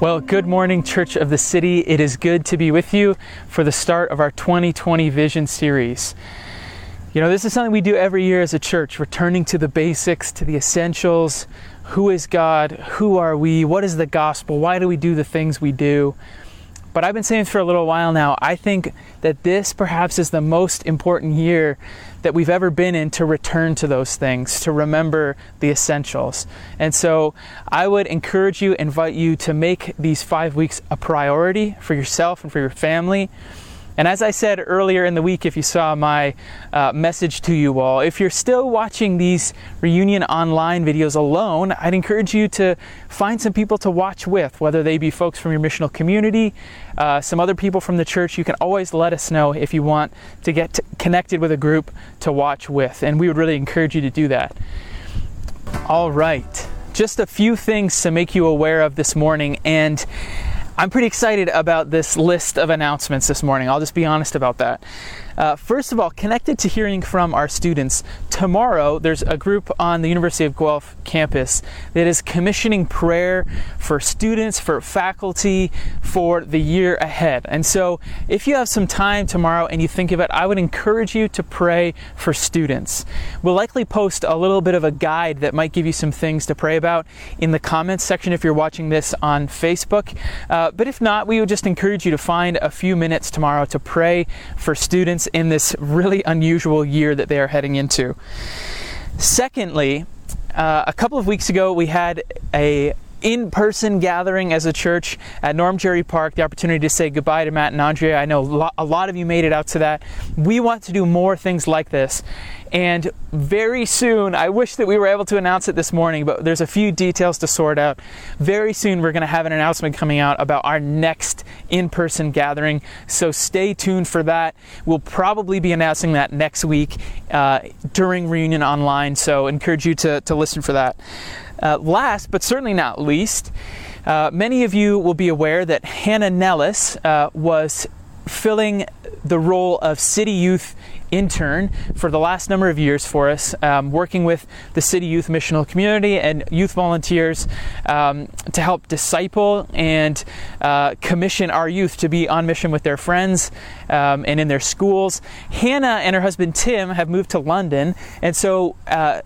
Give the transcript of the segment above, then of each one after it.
Well, good morning, Church of the City. It is good to be with you for the start of our 2020 Vision series. You know, this is something we do every year as a church, returning to the basics, to the essentials. Who is God? Who are we? What is the gospel? Why do we do the things we do? But I've been saying for a little while now, I think that this perhaps is the most important year that we've ever been in to return to those things, to remember the essentials. And so I would encourage you, invite you to make these five weeks a priority for yourself and for your family. And as I said earlier in the week, if you saw my uh, message to you all, if you're still watching these reunion online videos alone, I'd encourage you to find some people to watch with, whether they be folks from your missional community, uh, some other people from the church. You can always let us know if you want to get to connected with a group to watch with, and we would really encourage you to do that. All right, just a few things to make you aware of this morning, and I'm pretty excited about this list of announcements this morning. I'll just be honest about that. Uh, first of all, connected to hearing from our students, tomorrow there's a group on the University of Guelph campus that is commissioning prayer for students, for faculty, for the year ahead. And so, if you have some time tomorrow and you think of it, I would encourage you to pray for students. We'll likely post a little bit of a guide that might give you some things to pray about in the comments section if you're watching this on Facebook. Uh, but if not, we would just encourage you to find a few minutes tomorrow to pray for students in this really unusual year that they are heading into. Secondly, uh, a couple of weeks ago, we had a in-person gathering as a church at Norm Jary Park, the opportunity to say goodbye to Matt and Andrea. I know a lot of you made it out to that. We want to do more things like this. And very soon, I wish that we were able to announce it this morning, but there's a few details to sort out. Very soon, we're going to have an announcement coming out about our next in person gathering. So stay tuned for that. We'll probably be announcing that next week uh, during Reunion Online. So encourage you to, to listen for that. Uh, last, but certainly not least, uh, many of you will be aware that Hannah Nellis uh, was filling the role of city youth intern for the last number of years for us, um, working with the city youth missional community and youth volunteers um, to help disciple and uh, commission our youth to be on mission with their friends um, and in their schools. Hannah and her husband Tim have moved to London, and so uh,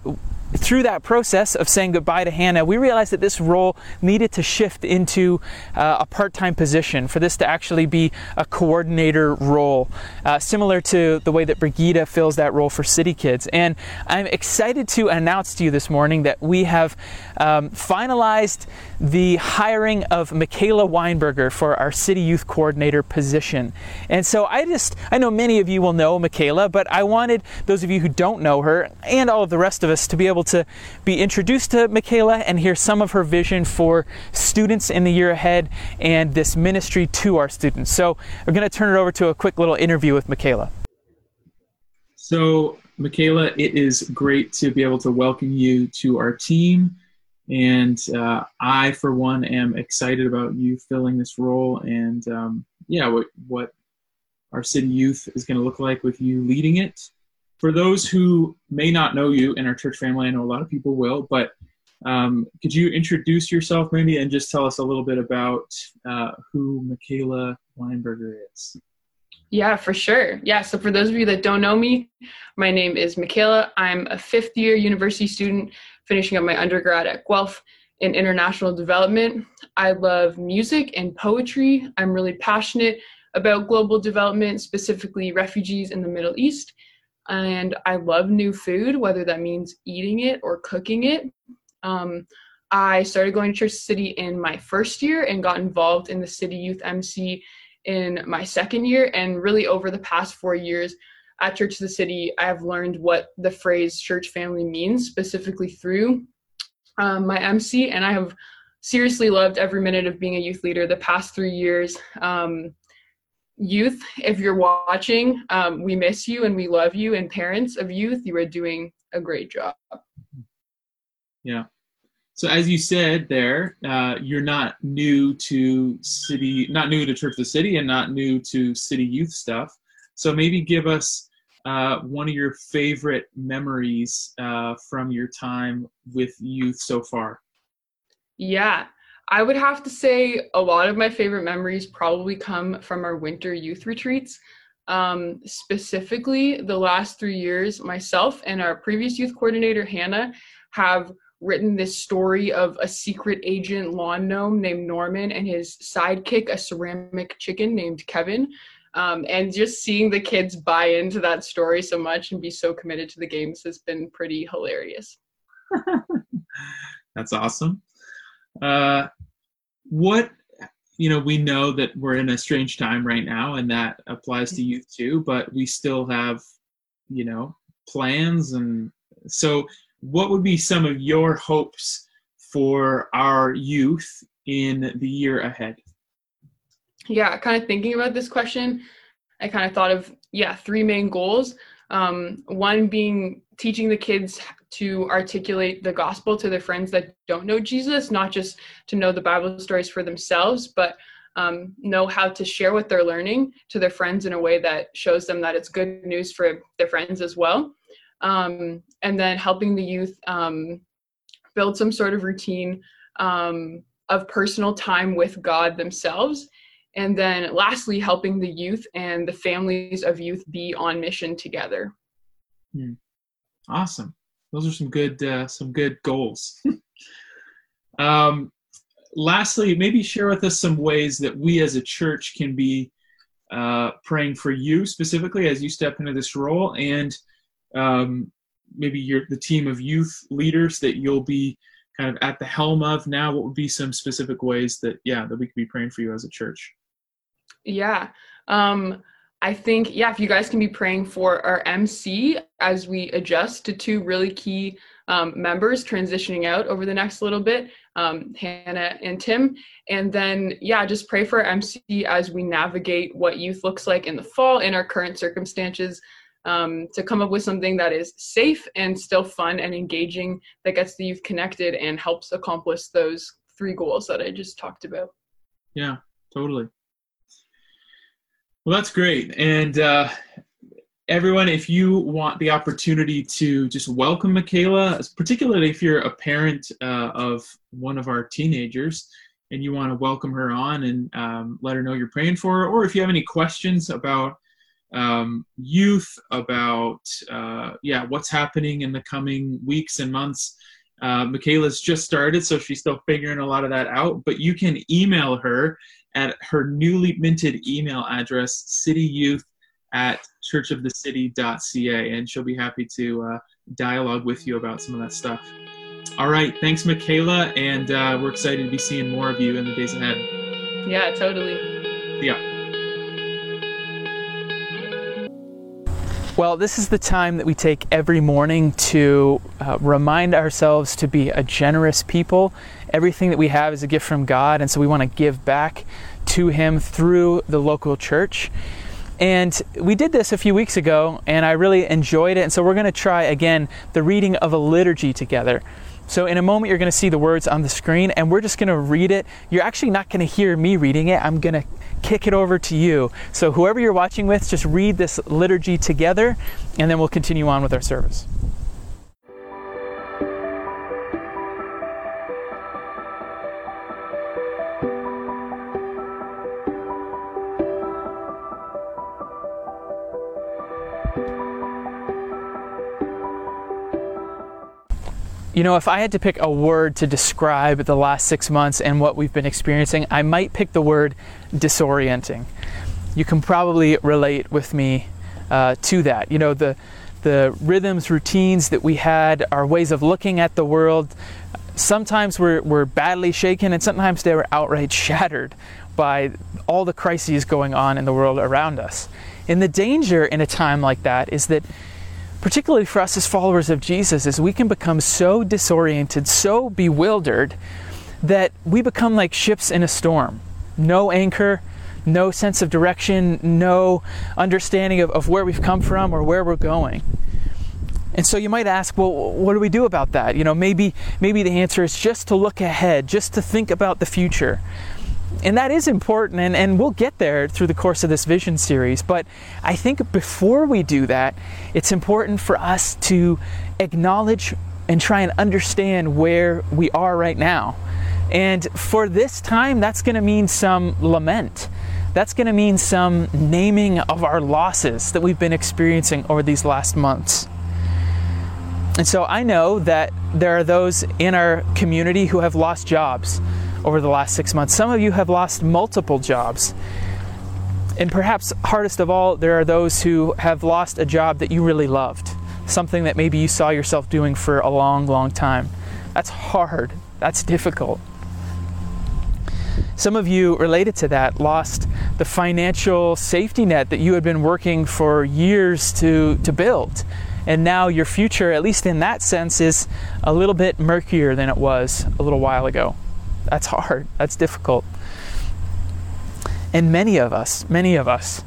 through that process of saying goodbye to Hannah, we realized that this role needed to shift into uh, a part time position for this to actually be a coordinator role, uh, similar to the way that Brigida fills that role for City Kids. And I'm excited to announce to you this morning that we have um, finalized the hiring of Michaela Weinberger for our City Youth Coordinator position. And so I just, I know many of you will know Michaela, but I wanted those of you who don't know her and all of the rest of us to be able to be introduced to Michaela and hear some of her vision for students in the year ahead and this ministry to our students. So I'm going to turn it over to a quick little interview with Michaela. So, Michaela, it is great to be able to welcome you to our team. And uh, I, for one, am excited about you filling this role and, um, yeah, what, what our city youth is going to look like with you leading it. For those who may not know you in our church family, I know a lot of people will, but um, could you introduce yourself maybe and just tell us a little bit about uh, who Michaela Weinberger is? Yeah, for sure. Yeah, so for those of you that don't know me, my name is Michaela. I'm a fifth year university student finishing up my undergrad at Guelph in international development. I love music and poetry. I'm really passionate about global development, specifically refugees in the Middle East. And I love new food, whether that means eating it or cooking it. Um, I started going to Church City in my first year and got involved in the City Youth MC in my second year. And really, over the past four years at Church of the City, I have learned what the phrase church family means, specifically through um, my MC. And I have seriously loved every minute of being a youth leader the past three years. Um, youth, if you're watching, um, we miss you and we love you. And parents of youth, you are doing a great job. Yeah. So as you said there, uh, you're not new to city, not new to Church of the City, and not new to city youth stuff. So maybe give us uh, one of your favorite memories uh, from your time with youth so far. Yeah. I would have to say a lot of my favorite memories probably come from our winter youth retreats. Um, specifically, the last three years, myself and our previous youth coordinator, Hannah, have written this story of a secret agent lawn gnome named Norman and his sidekick, a ceramic chicken named Kevin. Um, and just seeing the kids buy into that story so much and be so committed to the games has been pretty hilarious. That's awesome. Uh, what you know, we know that we're in a strange time right now, and that applies to youth too. But we still have, you know, plans, and so what would be some of your hopes for our youth in the year ahead? Yeah, kind of thinking about this question, I kind of thought of yeah three main goals. Um, one being teaching the kids to articulate the gospel to their friends that don't know Jesus, not just to know the Bible stories for themselves, but um, know how to share what they're learning to their friends in a way that shows them that it's good news for their friends as well. Um, and then helping the youth um, build some sort of routine um, of personal time with God themselves. And then lastly, helping the youth and the families of youth be on mission together. Hmm. Awesome those are some good uh, some good goals. um, lastly, maybe share with us some ways that we as a church can be uh, praying for you specifically as you step into this role, and um, maybe you're the team of youth leaders that you'll be kind of at the helm of now. What would be some specific ways that yeah that we could be praying for you as a church? Yeah. Um, I think, yeah, if you guys can be praying for our MC as we adjust to two really key um, members transitioning out over the next little bit, um, Hannah and Tim. And then, yeah, just pray for our MC as we navigate what youth looks like in the fall in our current circumstances um, to come up with something that is safe and still fun and engaging that gets the youth connected and helps accomplish those three goals that I just talked about. Yeah, totally. Well, that's great. And uh, everyone, if you want the opportunity to just welcome Michaela, particularly if you're a parent uh, of one of our teenagers and you want to welcome her on and um, let her know you're praying for her, or if you have any questions about um, youth, about uh, yeah, what's happening in the coming weeks and months. Uh, Michaela's just started, so she's still figuring a lot of that out. But you can email her at her newly minted email address, cityyouth at churchofthecity.ca, and she'll be happy to uh, dialogue with you about some of that stuff. All right, thanks, Michaela, and uh, we're excited to be seeing more of you in the days ahead. Yeah, totally. Yeah. Well, this is the time that we take every morning to uh, remind ourselves to be a generous people. Everything that we have is a gift from God, and so we want to give back to Him through the local church. And we did this a few weeks ago, and I really enjoyed it. And so we're going to try again the reading of a liturgy together. So, in a moment, you're going to see the words on the screen, and we're just going to read it. You're actually not going to hear me reading it. I'm going to kick it over to you. So, whoever you're watching with, just read this liturgy together, and then we'll continue on with our service. You know, if I had to pick a word to describe the last six months and what we've been experiencing, I might pick the word disorienting. You can probably relate with me uh, to that. You know, the the rhythms, routines that we had, our ways of looking at the world, sometimes were, were badly shaken and sometimes they were outright shattered by all the crises going on in the world around us. And the danger in a time like that is that particularly for us as followers of Jesus, is we can become so disoriented, so bewildered, that we become like ships in a storm. No anchor, no sense of direction, no understanding of, of where we've come from or where we're going. And so you might ask, well, what do we do about that? You know, maybe maybe the answer is just to look ahead, just to think about the future and that is important, and, and we'll get there through the course of this vision series. But I think before we do that, it's important for us to acknowledge and try and understand where we are right now. And for this time, that's going to mean some lament. That's going to mean some naming of our losses that we've been experiencing over these last months. And so I know that there are those in our community who have lost jobs over the last six months. Some of you have lost multiple jobs. And perhaps hardest of all, there are those who have lost a job that you really loved, something that maybe you saw yourself doing for a long, long time. That's hard, that's difficult. Some of you related to that lost the financial safety net that you had been working for years to, to build. And now your future, at least in that sense, is a little bit murkier than it was a little while ago. That's hard, that's difficult. And many of us, many of us,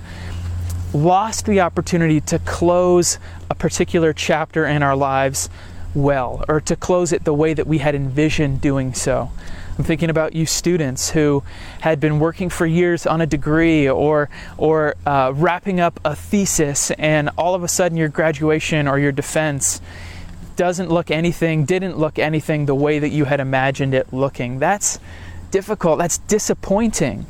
lost the opportunity to close a particular chapter in our lives well, or to close it the way that we had envisioned doing so. I'm thinking about you students who had been working for years on a degree or, or uh, wrapping up a thesis, and all of a sudden your graduation or your defense doesn't look anything, didn't look anything the way that you had imagined it looking. That's difficult, that's disappointing.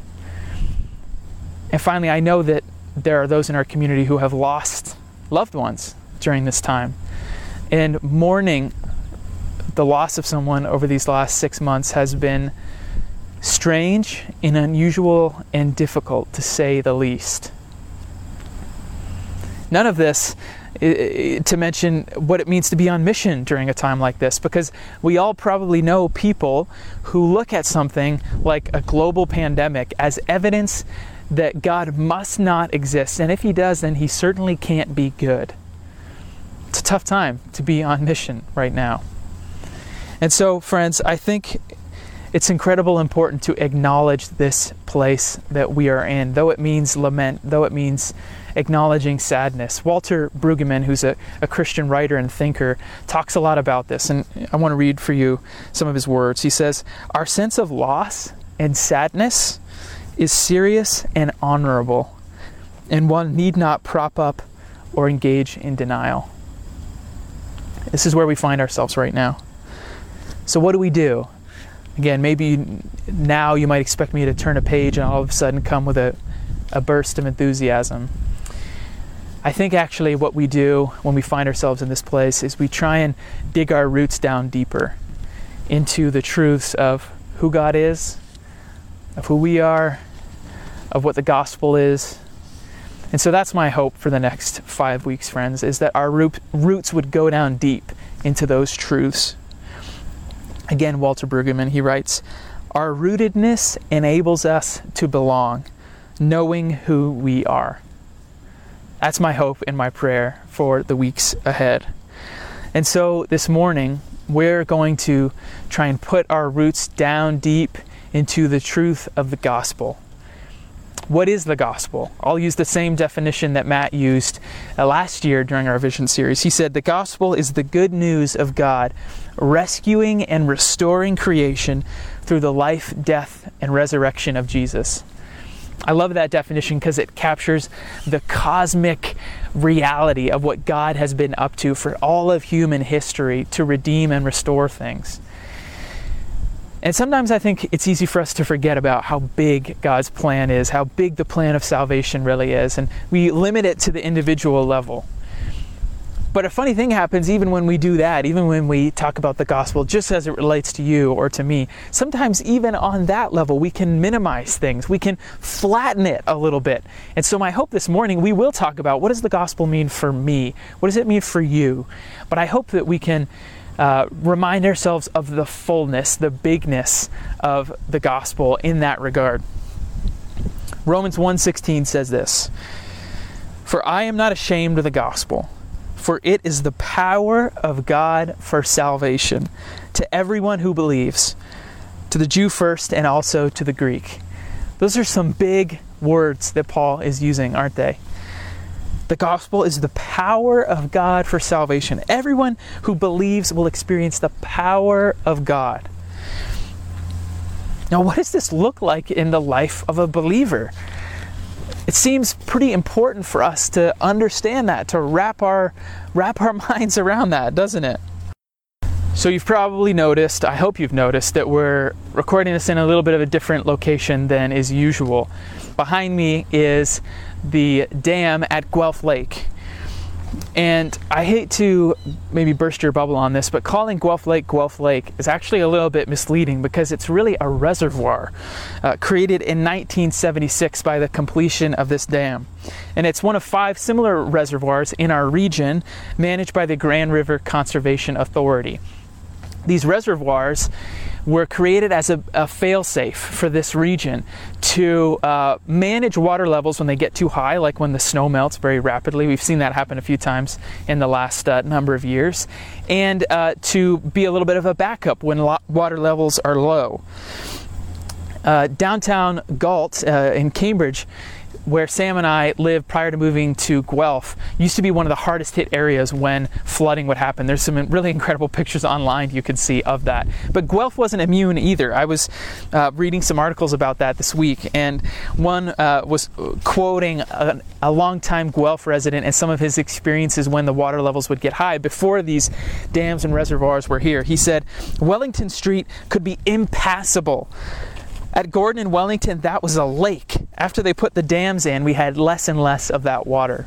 And finally, I know that there are those in our community who have lost loved ones during this time. And mourning the loss of someone over these last six months has been strange and unusual and difficult to say the least. None of this to mention what it means to be on mission during a time like this because we all probably know people who look at something like a global pandemic as evidence that God must not exist. And if He does, then He certainly can't be good. It's a tough time to be on mission right now. And so, friends, I think it's incredibly important to acknowledge this place that we are in, though it means lament, though it means acknowledging sadness. Walter Brueggemann, who's a, a, Christian writer and thinker, talks a lot about this, and I want to read for you some of his words. He says, Our sense of loss and sadness is serious and honorable, and one need not prop up or engage in denial. This is where we find ourselves right now. So, what do we do? Again, maybe now you might expect me to turn a page and all of a sudden come with a, a burst of enthusiasm. I think actually what we do when we find ourselves in this place is we try and dig our roots down deeper into the truths of who God is, of who we are, of what the gospel is. And so that's my hope for the next five weeks, friends, is that our roots would go down deep into those truths. Again, Walter Brueggemann, he writes, Our rootedness enables us to belong, knowing who we are. That's my hope and my prayer for the weeks ahead. And so this morning, we're going to try and put our roots down deep into the truth of the gospel. What is the gospel? I'll use the same definition that Matt used uh, last year during our vision series. He said, The gospel is the good news of God rescuing and restoring creation through the life, death, and resurrection of Jesus. I love that definition because it captures the cosmic reality of what God has been up to for all of human history to redeem and restore things. And sometimes I think it's easy for us to forget about how big God's plan is, how big the plan of salvation really is, and we limit it to the individual level. But a funny thing happens even when we do that, even when we talk about the gospel just as it relates to you or to me. Sometimes, even on that level, we can minimize things, we can flatten it a little bit. And so, my hope this morning, we will talk about what does the gospel mean for me? What does it mean for you? But I hope that we can uh, remind ourselves of the fullness, the bigness of the gospel in that regard. Romans 1:16 says this, "For I am not ashamed of the gospel, for it is the power of God for salvation to everyone who believes, to the Jew first and also to the Greek." Those are some big words that Paul is using, aren't they? The gospel is the power of God for salvation. Everyone who believes will experience the power of God. Now, what does this look like in the life of a believer? It seems pretty important for us to understand that, to wrap our wrap our minds around that, doesn't it? So, you've probably noticed, I hope you've noticed, that we're recording this in a little bit of a different location than is usual. Behind me is the dam at Guelph Lake. And I hate to maybe burst your bubble on this, but calling Guelph Lake Guelph Lake is actually a little bit misleading because it's really a reservoir uh, created in 1976 by the completion of this dam. And it's one of five similar reservoirs in our region managed by the Grand River Conservation Authority. These reservoirs were created as a, a fail-safe for this region to uh, manage water levels when they get too high, like when the snow melts very rapidly. We've seen that happen a few times in the last uh, number of years, and uh, to be a little bit of a backup when lo- water levels are low. Uh, downtown Galt uh, in Cambridge where Sam and I lived prior to moving to Guelph used to be one of the hardest hit areas when flooding would happen. There's some really incredible pictures online you can see of that. But Guelph wasn't immune either. I was uh, reading some articles about that this week, and one uh, was quoting a, a longtime Guelph resident and some of his experiences when the water levels would get high before these dams and reservoirs were here. He said, Wellington Street could be impassable at Gordon and Wellington, that was a lake. After they put the dams in, we had less and less of that water.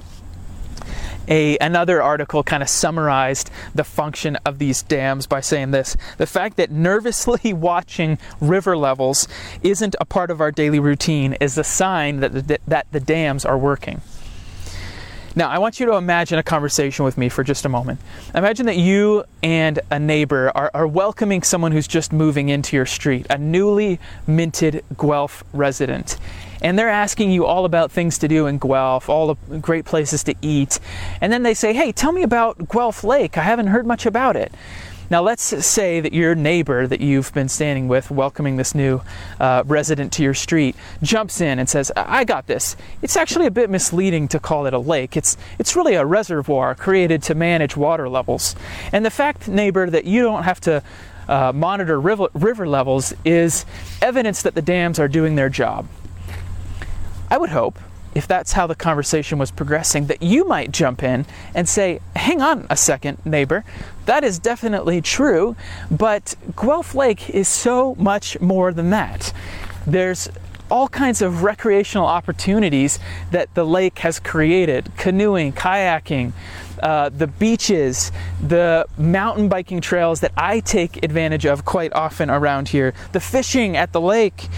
A, another article kind of summarized the function of these dams by saying this the fact that nervously watching river levels isn't a part of our daily routine is a sign that the, that the dams are working. Now, I want you to imagine a conversation with me for just a moment. Imagine that you and a neighbor are, are, welcoming someone who's just moving into your street, a newly minted Guelph resident. And they're asking you all about things to do in Guelph, all the great places to eat. And then they say, Hey, tell me about Guelph Lake. I haven't heard much about it. Now, let's say that your neighbor that you've been standing with, welcoming this new uh, resident to your street, jumps in and says, I got this. It's actually a bit misleading to call it a lake. It's, it's really a reservoir created to manage water levels. And the fact, neighbor, that you don't have to uh, monitor river, river levels is evidence that the dams are doing their job. I would hope if that's how the conversation was progressing, that you might jump in and say, Hang on a second, neighbor. That is definitely true, but Guelph Lake is so much more than that. There's all kinds of recreational opportunities that the lake has created canoeing, kayaking, uh, the beaches, the mountain biking trails that I take advantage of quite often around here, the fishing at the lake.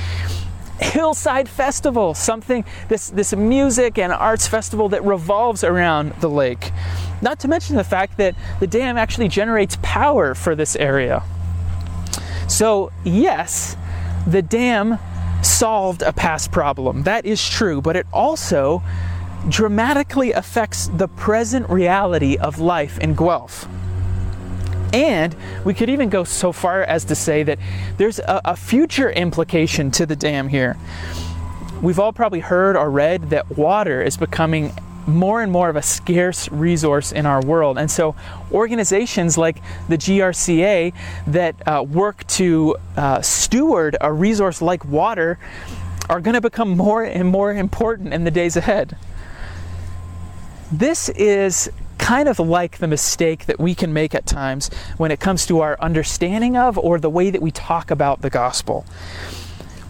Hillside Festival, something this this music and arts festival that revolves around the lake. Not to mention the fact that the dam actually generates power for this area. So, yes, the dam solved a past problem. That is true, but it also dramatically affects the present reality of life in Guelph. And we could even go so far as to say that there's a, a future implication to the dam here. We've all probably heard or read that water is becoming more and more of a scarce resource in our world. And so, organizations like the GRCA that uh, work to uh, steward a resource like water are going to become more and more important in the days ahead. This is kind of like the mistake that we can make at times when it comes to our understanding of or the way that we talk about the gospel.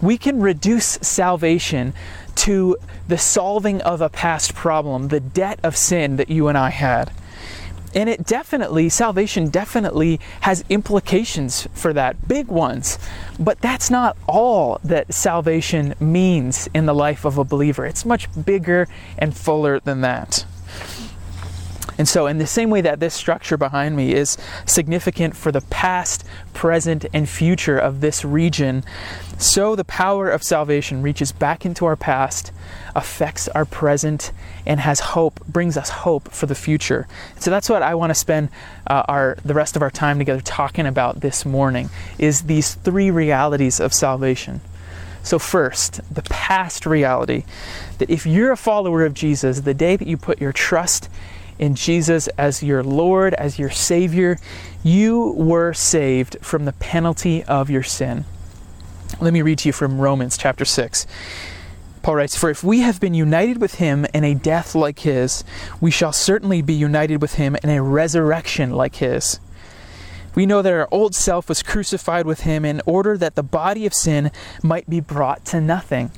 We can reduce salvation to the solving of a past problem, the debt of sin that you and I had. And it definitely, salvation definitely has implications for that, big ones. But that's not all that salvation means in the life of a believer. It's much bigger and fuller than that. And so, in the same way that this structure behind me is significant for the past, present, and future of this region, so the power of salvation reaches back into our past, affects our present, and has hope, brings us hope for the future. So that's what I want to spend uh, our the rest of our time together talking about this morning is these three realities of salvation. So first, the past reality that if you're a follower of Jesus, the day that you put your trust in Jesus as your Lord, as your Savior, you were saved from the penalty of your sin. Let me read to you from Romans chapter 6. Paul writes, For if we have been united with him in a death like his, we shall certainly be united with him in a resurrection like his. We know that our old self was crucified with him in order that the body of sin might be brought to nothing,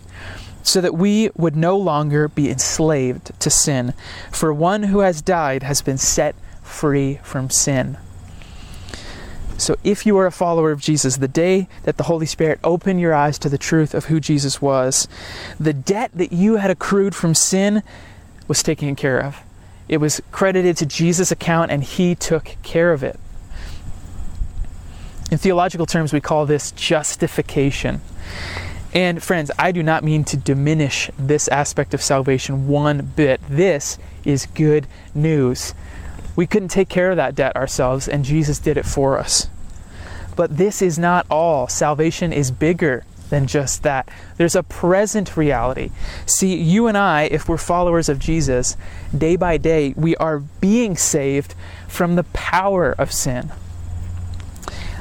so that we would no longer be enslaved to sin. For one who has died has been set free from sin. So, if you are a follower of Jesus, the day that the Holy Spirit opened your eyes to the truth of who Jesus was, the debt that you had accrued from sin was taken care of. It was credited to Jesus' account, and He took care of it. In theological terms, we call this justification. And friends, I do not mean to diminish this aspect of salvation one bit. This is good news. We couldn't take care of that debt ourselves, and Jesus did it for us. But this is not all. Salvation is bigger than just that. There's a present reality. See, you and I, if we're followers of Jesus, day by day, we are being saved from the power of sin.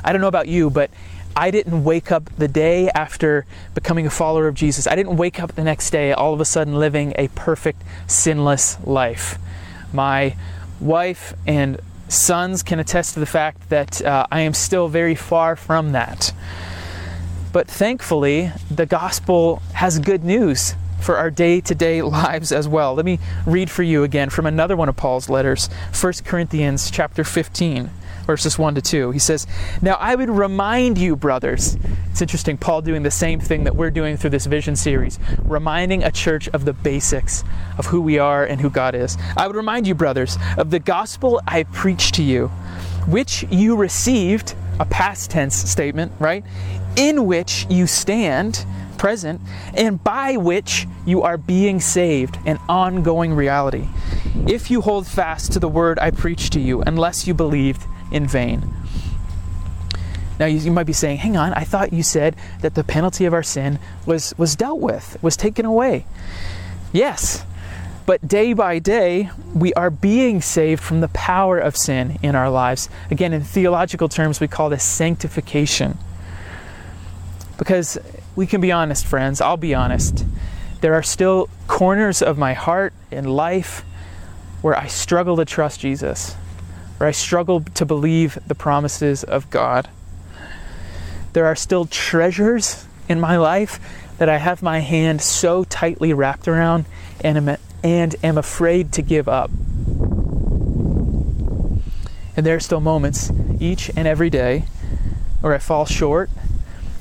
I don't know about you, but I didn't wake up the day after becoming a follower of Jesus. I didn't wake up the next day all of a sudden living a perfect, sinless life. My wife and sons can attest to the fact that uh, I am still very far from that. But thankfully, the gospel has good news for our day-to-day lives as well. Let me read for you again from another one of Paul's letters, 1 Corinthians chapter 15 verses 1 to 2. He says, Now I would remind you, brothers. It's interesting, Paul doing the same thing that we're doing through this vision series, reminding a church of the basics of who we are and who God is. I would remind you, brothers, of the gospel I preached to you, which you received, a past tense statement, right? In which you stand present, and by which you are being saved, an ongoing reality. If you hold fast to the word I preached to you, unless you believed in vain. Now you, you, might be saying, "Hang on, I thought you said that the penalty of our sin was was dealt with, was taken away." Yes. But day by day, we are being saved from the power of sin in our lives. Again, in theological terms, we call this sanctification. Because we can be honest, friends, I'll be honest. There are still corners of my heart and life where I struggle to trust Jesus or I struggle to believe the promises of God. There are still treasures in my life that I have my hand so tightly wrapped around and am, and am afraid to give up. And there are still moments each and every day where I fall short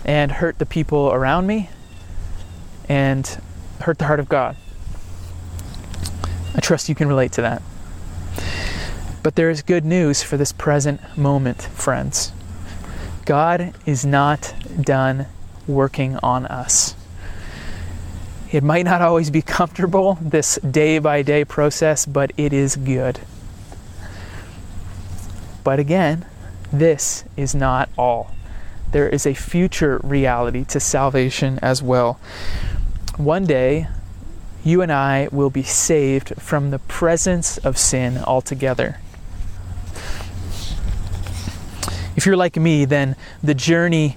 and hurt the people around me and hurt the heart of God. I trust you can relate to that. But there is good news for this present moment, friends. God is not done working on us. It might not always be comfortable, this day by day process, but it is good. But again, this is not all. There is a future reality to salvation as well. One day, you and I will be saved from the presence of sin altogether. If you're like me, then the journey,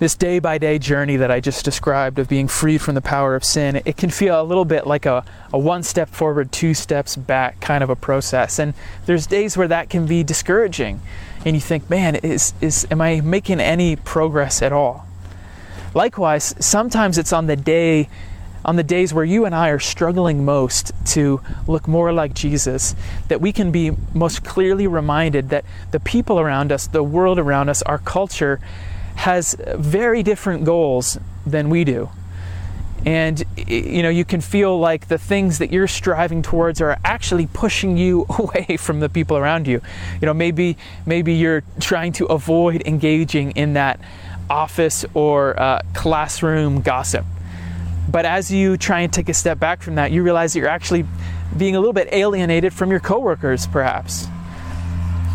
this day by day journey that I just described of being freed from the power of sin, it can feel a little bit like a, a one step forward, two steps back kind of a process. And there's days where that can be discouraging. And you think, man, is, is, am I making any progress at all? Likewise, sometimes it's on the day on the days where you and I are struggling most to look more like Jesus, that we can be most clearly reminded that the people around us, the world around us, our culture has very different goals than we do. And you know, you can feel like the things that you're striving towards are actually pushing you away from the people around you. You know, maybe maybe you're trying to avoid engaging in that office or uh, classroom gossip but as you try and take a step back from that, you realize that you're actually being a little bit alienated from your coworkers, perhaps.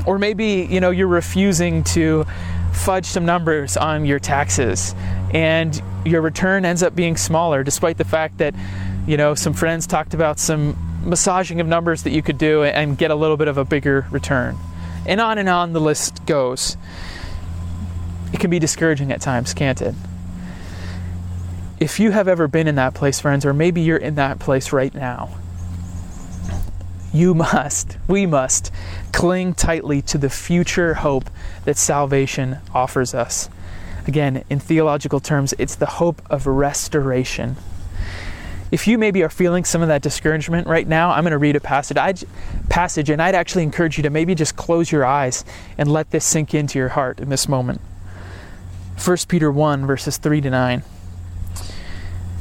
Or maybe, you know, you're refusing to fudge some numbers on your taxes and your return ends up being smaller despite the fact that, you know, some friends talked about some massaging of numbers that you could do and get a little bit of a bigger return. And on and on the list goes. It can be discouraging at times, can't it? If you have ever been in that place, friends, or maybe you're in that place right now, you must, we must cling tightly to the future hope that salvation offers us. Again, in theological terms, it's the hope of restoration. If you maybe are feeling some of that discouragement right now, I'm going to read a passage, I'd, passage and I'd actually encourage you to maybe just close your eyes and let this sink into your heart in this moment. 1 Peter 1, verses 3 to 9.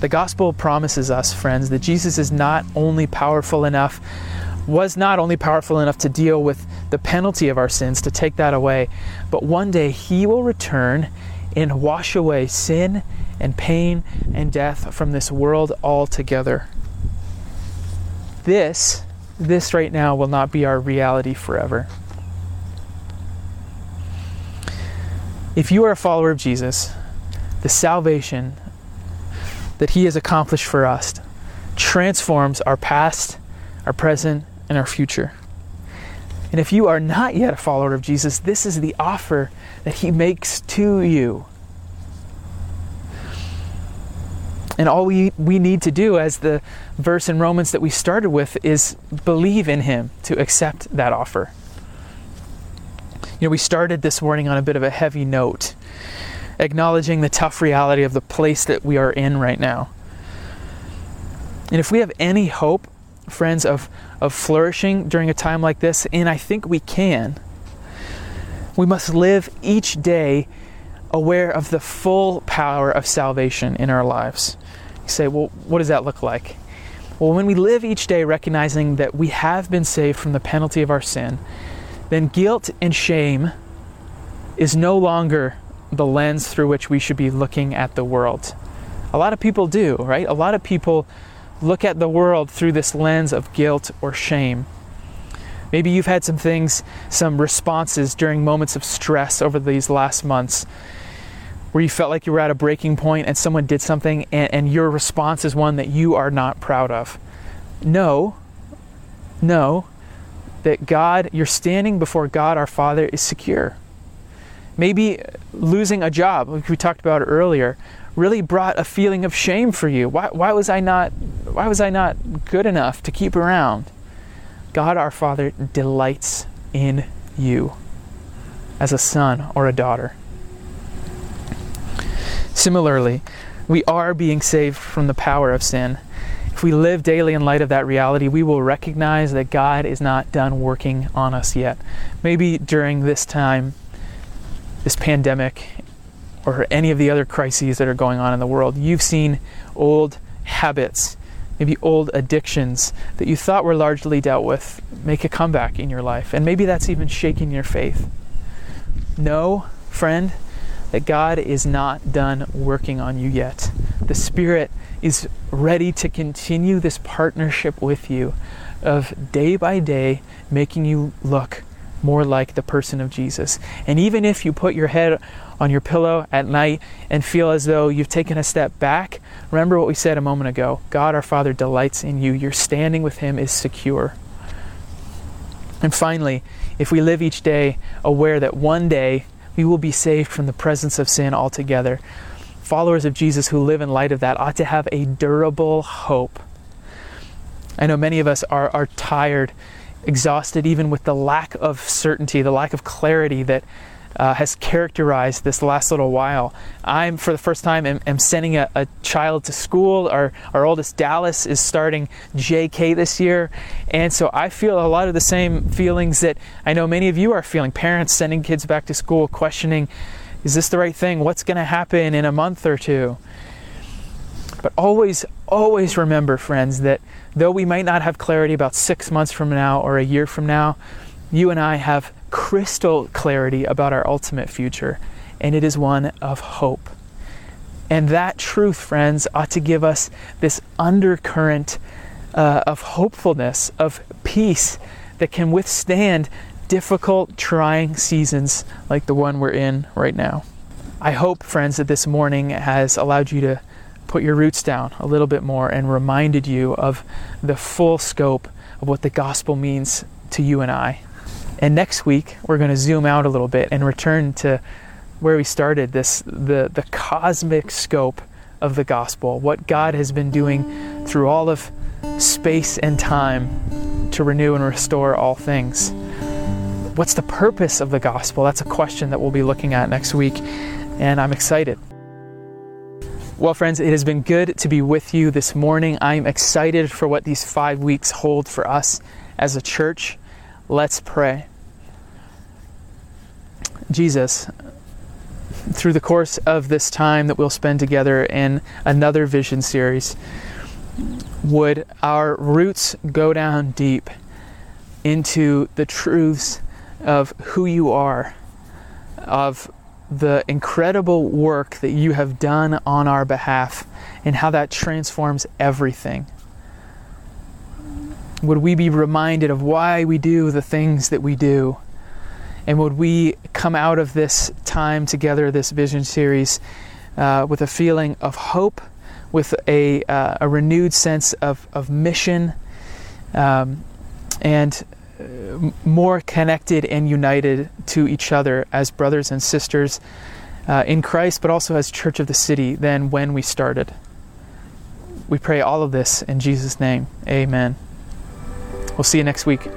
The gospel promises us, friends, that Jesus is not only powerful enough was not only powerful enough to deal with the penalty of our sins, to take that away, but one day he will return and wash away sin and pain and death from this world altogether. This, this right now will not be our reality forever. If you are a follower of Jesus, the salvation that he has accomplished for us transforms our past, our present, and our future. And if you are not yet a follower of Jesus, this is the offer that he makes to you. And all we, we need to do, as the verse in Romans that we started with, is believe in him to accept that offer. You know, we started this morning on a bit of a heavy note, acknowledging the tough reality of the place that we are in right now. And if we have any hope friends, of, of flourishing during a time like this, and I think we can. We must live each day aware of the full power of salvation in our lives. You say, well, what does that look like? Well, when we live each day recognizing that we have been saved from the penalty of our sin, then guilt and shame is no longer the lens through which we should be looking at the world. A lot of people do, right? A lot of people look at the world through this lens of guilt or shame. Maybe you've had some things, some responses during moments of stress over these last months where you felt like you were at a breaking point and someone did something and, and your response is one that you are not proud of. No, no, that God, you're standing before God our Father is secure. Maybe losing a job, like we talked about earlier, really brought a feeling of shame for you. Why, why was I not why was I not good enough to keep around? God our Father delights in you as a son or a daughter. Similarly, we are being saved from the power of sin. If we live daily in light of that reality, we will recognize that God is not done working on us yet. Maybe during this time, this pandemic, or any of the other crises that are going on in the world. You've seen old habits, maybe old addictions that you thought were largely dealt with make a comeback in your life. And maybe that's even shaking your faith. Know, friend, that God is not done working on you yet. The Spirit is ready to continue this partnership with you of day by day making you look more like the person of Jesus. And even if you put your head on your pillow at night and feel as though you've taken a step back, remember what we said a moment ago God our Father delights in you. Your standing with Him is secure. And finally, if we live each day aware that one day we will be saved from the presence of sin altogether, followers of Jesus who live in light of that ought to have a durable hope. I know many of us are, are tired, exhausted, even with the lack of certainty, the lack of clarity that uh, has characterized this last little while. I'm, for the first time, am, am sending a, a, child to school. Our, our oldest, Dallas, is starting JK this year. And so I feel a lot of the same feelings that I know many of you are feeling. Parents sending kids back to school, questioning, is this the right thing? What's going to happen in a month or two? But always, always remember, friends, that though we might not have clarity about six months from now or a year from now, you and I have crystal clarity about our ultimate future, and it is one of hope. And that truth, friends, ought to give us this undercurrent uh, of hopefulness, of peace that can withstand difficult, trying seasons like the one we're in right now. I hope, friends, that this morning has allowed you to put your roots down a little bit more and reminded you of the full scope of what the gospel means to you and I. And next week, we're going to zoom out a little bit and return to where we started this the, the cosmic scope of the gospel, what God has been doing through all of space and time to renew and restore all things. What's the purpose of the gospel? That's a question that we'll be looking at next week, and I'm excited. Well, friends, it has been good to be with you this morning. I'm excited for what these five weeks hold for us as a church. Let's pray. Jesus, through the course of this time that we'll spend together in another vision series, would our roots go down deep into the truths of who you are, of the incredible work that you have done on our behalf, and how that transforms everything. Would we be reminded of why we do the things that we do? And would we come out of this time together, this vision series, uh, with a feeling of hope, with a, uh, a renewed sense of, of mission, um, and more connected and united to each other as brothers and sisters uh, in Christ, but also as Church of the City than when we started. We pray all of this in Jesus' name. Amen. We'll see you next week.